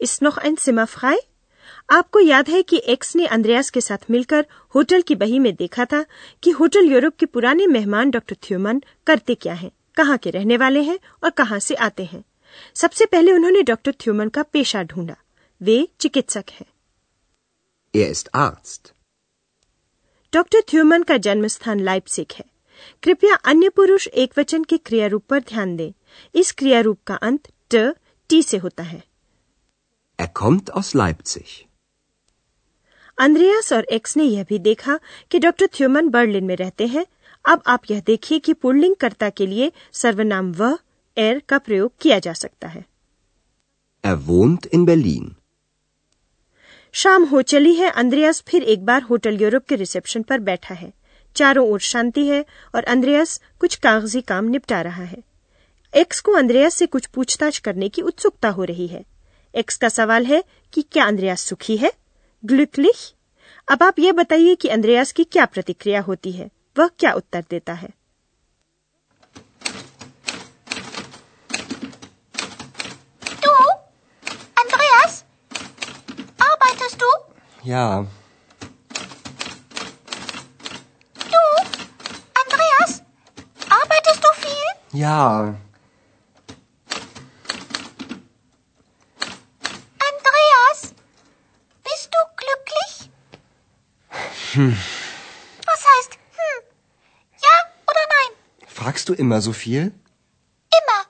इस noch ein Zimmer frei? आपको याद है कि एक्स ने अंद्रयास के साथ मिलकर होटल की बही में देखा था कि होटल यूरोप के पुराने मेहमान डॉक्टर थ्यूमन करते क्या हैं, कहाँ के रहने वाले हैं और कहाँ से आते हैं। सबसे पहले उन्होंने डॉक्टर थ्यूमन का पेशा ढूंढा। वे चिकित्सक हैं। Er ist Arzt. Doctor Thumann का जन्म स्थान लाइप्सिक है। कृपया अन्य पुरुष एक वचन के क्रिया रूप पर ध्यान दें। इस क्रिया रूप का अंत ट टी से होता है। Er kommt aus Leipzig. अंद्रयास और एक्स ने यह भी देखा कि डॉक्टर थ्यूमन बर्लिन में रहते हैं। अब आप यह देखिए कि पुल्लिंग कर्ता के लिए सर्वनाम वह एर का प्रयोग किया जा सकता है। Er wohnt in Berlin. शाम हो चली है। अंद्रयास फिर एक बार होटल यूरोप के रिसेप्शन पर बैठा है। चारों ओर शांति है और अंद्रयास कुछ कागज़ी काम निपटा रहा है। एक्स को अंद्रयास से कुछ पूछताछ करने की उत्सुकता हो रही है। एक्स का सवाल है कि क्या अंद्रयास सुखी है ग्लुकलिश अब आप ये बताइए कि अंद्रयास की क्या प्रतिक्रिया होती है वह क्या उत्तर देता है Du, Andreas? Arbeitest du? Ja, Du, Andreas? Arbeitest du viel? ja, Andreas? Bist du glücklich? Was heißt hm? Ja oder nein? fragst du immer so viel? Immer.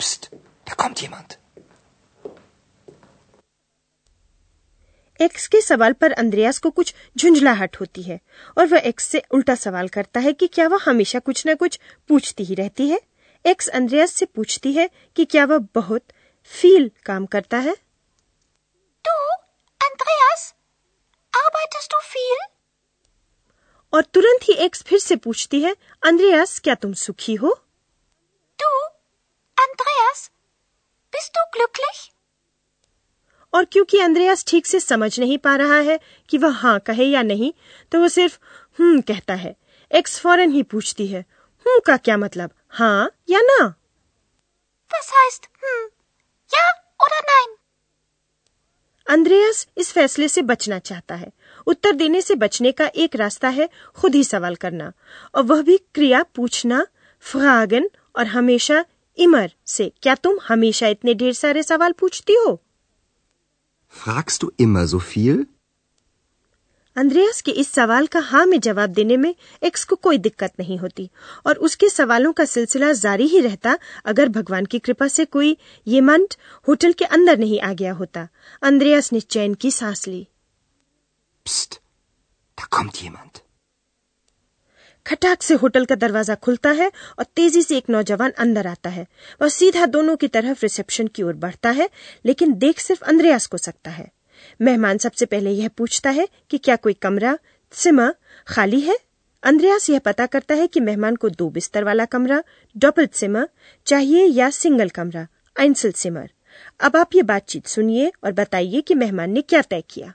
Psst, da kommt jemand. X के सवाल पर अंद्रयास को कुछ झुंझलाहट होती है और वह x से उल्टा सवाल करता है कि क्या वह हमेशा कुछ न कुछ पूछती ही रहती है एक्स अंद्रयास से पूछती है कि क्या वह बहुत फील काम करता है Du, Andreas? Arbeitest du viel? और तुरंत ही एक्स फिर से पूछती है अंद्रयास क्या तुम सुखी हो तू Andreas? Bist du glücklich? और क्योंकि अंद्रयास ठीक से समझ नहीं पा रहा है कि वह हाँ कहे या नहीं तो वह सिर्फ़ हम्म कहता है एक्स फ़ौरन ही पूछती है हूँ का क्या मतलब हाँ या ना Was heißt hm? Ja oder nein? अंद्रयास इस फैसले से बचना चाहता है उत्तर देने से बचने का एक रास्ता है खुद ही सवाल करना और वह भी क्रिया पूछना फ्रागन और हमेशा इमर से। क्या तुम हमेशा इतने ढेर सारे सवाल पूछती हो? Fragst du immer so viel? अंद्रयास के इस सवाल का हाँ में जवाब देने में एक्स को कोई दिक्कत नहीं होती और उसके सवालों का सिलसिला जारी ही रहता अगर भगवान की कृपा से कोई ये मंट होटल के अंदर नहीं आ गया होता। अंद्रयास ने चैन की सांस ली। Psst, da kommt jemand. खटाक से होटल का दरवाज़ा खुलता है और तेज़ी से एक नौजवान अंदर आता है। वह सीधा दोनों की तरफ़ रिसेप्शन की ओर बढ़ता है लेकिन देख सिर्फ़ अंद्रयास को सकता है। मेहमान सबसे पहले यह पूछता है कि क्या कोई कमरा सिमा खाली है? अंद्रयास यह पता करता है कि मेहमान को दो बिस्तर वाला कमरा डबल सिमर चाहिए या सिंगल कमरा आइंसल सिमर। अब आप ये बातचीत सुनिए और बताइए कि मेहमान ने क्या तय किया।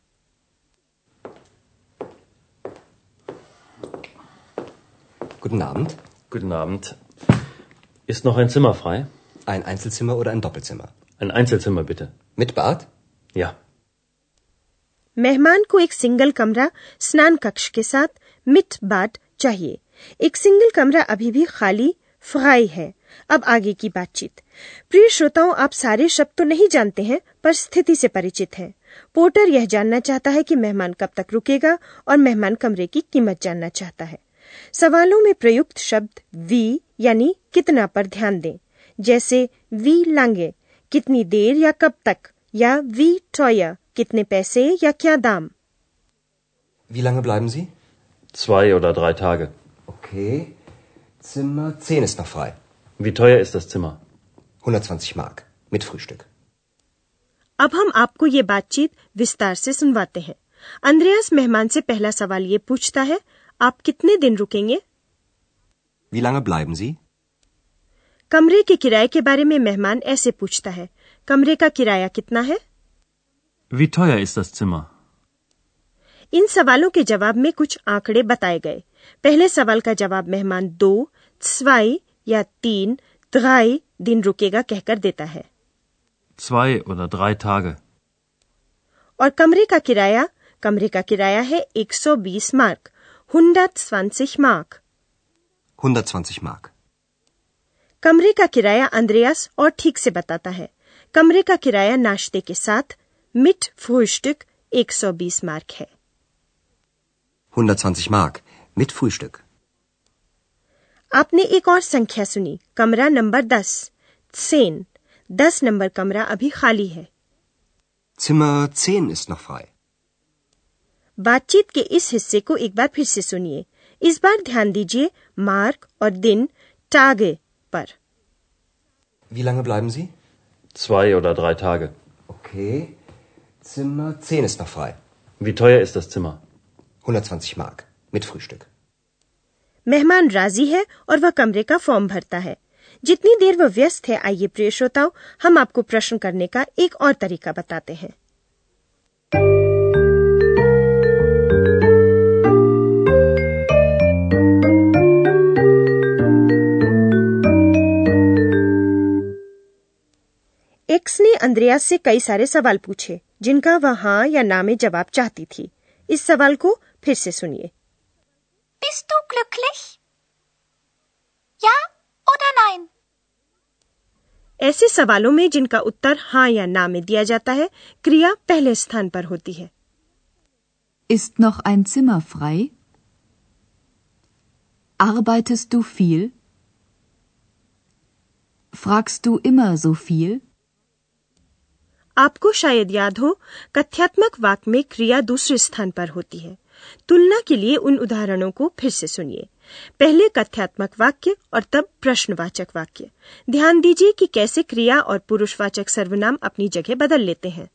Guten Abend. Guten Abend. Ist noch ein Zimmer frei? Ein Einzelzimmer oder ein Doppelzimmer? Ein Einzelzimmer bitte. Mit Bad? Ja. मेहमान को एक सिंगल कमरा स्नान कक्ष के साथ मिट बाट चाहिए एक सिंगल कमरा अभी भी खाली फ्राई है अब आगे की बातचीत प्रिय श्रोताओं आप सारे शब्द तो नहीं जानते हैं पर स्थिति से परिचित हैं पोर्टर यह जानना चाहता है कि मेहमान कब तक रुकेगा और मेहमान कमरे की कीमत जानना चाहता है सवालों में प्रयुक्त शब्द वी यानी कितना पर ध्यान दें जैसे वी लांगे कितनी देर या कब तक या वी टॉया कितने पैसे या क्या दाम Wie lange bleiben Sie? Zwei oder drei Tage. Okay. Zimmer 10 ist noch frei. Wie teuer ist das Zimmer? 120 Mark. Mit Frühstück. अब हम आपको ये बातचीत विस्तार से सुनवाते हैं अंद्रयास मेहमान से पहला सवाल ये पूछता है आप कितने दिन रुकेंगे Wie lange bleiben Sie? कमरे के किराए के बारे में मेहमान ऐसे पूछता है कमरे का किराया कितना है Wie teuer ist das Zimmer? इन सवालों के जवाब में कुछ आंकड़े बताए गए पहले सवाल का जवाब मेहमान दो स्वाई या तीन द्राई दिन रुकेगा कहकर देता है Zwei oder drei Tage. और कमरे का किराया कमरे का किराया है 120 मार्क 120 मार्क 120 Mark. कमरे का किराया अंद्रयास और ठीक से बताता है कमरे का किराया नाश्ते के साथ मिट फ्रूस्टुक 120 मार्क है 120 Mark. Mit Frühstück. आपने एक और संख्या सुनी कमरा नंबर दस सेन दस नंबर कमरा अभी खाली है Zimmer 10 ist noch frei. बातचीत के इस हिस्से को एक बार फिर से सुनिए इस बार ध्यान दीजिए मार्क और दिन टागे पर Wie lange bleiben Sie? Zwei oder drei Tage. Okay. Zimmer 10 ist noch frei. Wie teuer ist das Zimmer? 120 Mark. Mit Frühstück. मेहमान राज़ी है और वह कमरे का फॉर्म भरता है जितनी देर वह व्यस्त है आइए प्रिय श्रोताओं हम आपको प्रश्न करने का एक और तरीका बताते हैं अंद्रयास से कई सारे सवाल पूछे जिनका वह हाँ या ना में जवाब चाहती थी इस सवाल को फिर से सुनिए Bist du glücklich? Ja oder nein? ऐसे सवालों में जिनका उत्तर हाँ या ना में दिया जाता है क्रिया पहले स्थान पर होती है Ist noch ein Zimmer frei? Arbeitest du viel? Fragst du immer so viel? आपको शायद याद हो कथ्यात्मक वाक्य में क्रिया दूसरे स्थान पर होती है तुलना के लिए उन उदाहरणों को फिर से सुनिए पहले कथ्यात्मक वाक्य और तब प्रश्नवाचक वाक्य ध्यान दीजिए कि कैसे क्रिया और पुरुषवाचक सर्वनाम अपनी जगह बदल लेते हैं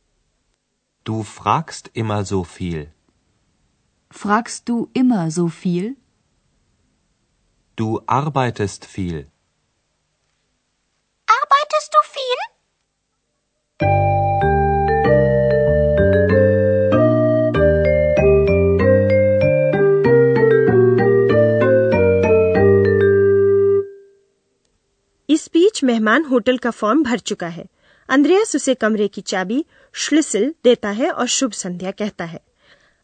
Du fragst immer so viel. Fragst du immer so viel? Du arbeitest viel. मेहमान होटल का फॉर्म भर चुका है अंद्रयास उसे कमरे की चाबी श्लिसिल देता है और शुभ संध्या कहता है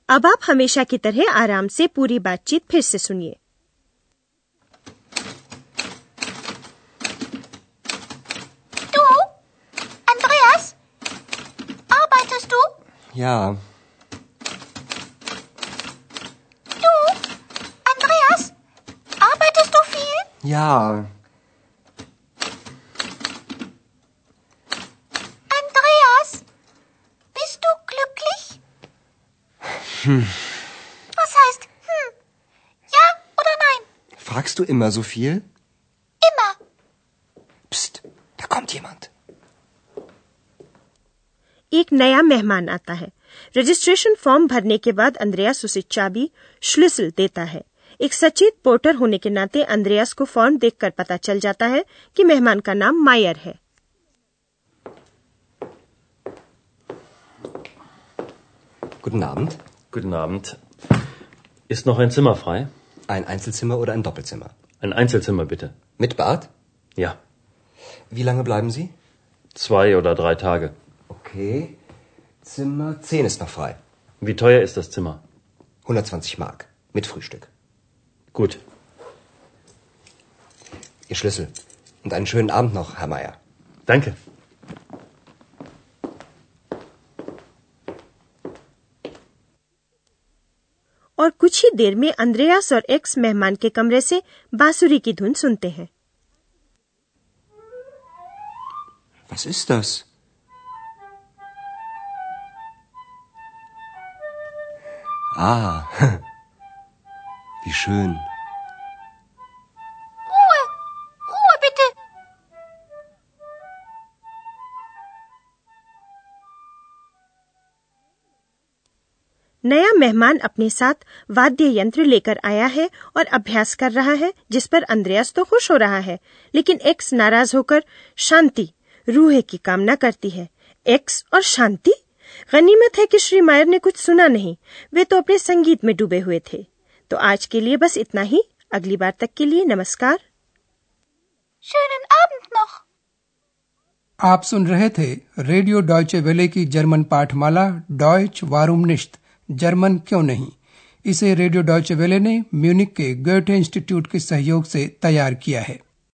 अब आप हमेशा की तरह आराम से पूरी बातचीत फिर से सुनिए? Ja. Du? Andreas? Arbeitest du viel? Ja. Andreas? Bist du glücklich? Was heißt hm? Ja oder nein? Fragst du immer so viel? Immer. Psst, da kommt jemand. एक नया मेहमान आता है रजिस्ट्रेशन फॉर्म भरने के बाद अंद्रयास उसे चाबी श्लिसल देता है एक सचेत पोर्टर होने के नाते अंद्रयास को फॉर्म देखकर पता चल जाता है कि मेहमान का नाम मायर है Guten Abend. Guten Abend. Ist noch ein Zimmer frei? Ein Einzelzimmer oder ein Doppelzimmer? Ein Einzelzimmer bitte. Mit Bad? Ja. Wie lange bleiben Sie? Zwei oder drei Tage. Okay. Zimmer 10 ist noch frei. Wie teuer ist das Zimmer? 120 Mark. Mit Frühstück. Gut. Ihr Schlüssel. Und einen schönen Abend noch, Herr Meier. Danke. और कुछ ही देर में अंद्रयास और x मेहमान के कमरे से बांसुरी की धुन सुनते हैं Was ist das? Ah, wie schön. नया मेहमान अपने साथ वाद्य यंत्र लेकर आया है और अभ्यास कर रहा है जिस पर अंद्रयास तो खुश हो रहा है। लेकिन एक्स नाराज़ होकर शांति रूहे की कामना करती है। एक्स और शांति? गनीमत है कि श्री मायर ने कुछ सुना नहीं। वे तो अपने संगीत में डूबे हुए थे। तो आज के लिए बस इतना ही। अगली बार तक के लिए नमस्कार। Schönen Abend noch. आप सुन रहे थे रेडियो डॉयचे वेले की जर्मन पाठमाला डॉयच वारूम निश्त जर्मन क्यों नहीं? इसे रेडियो डॉयचे ने म्यूनिक के गोटे इंस्टीट्यूट के सहयोग से तैयार किया है।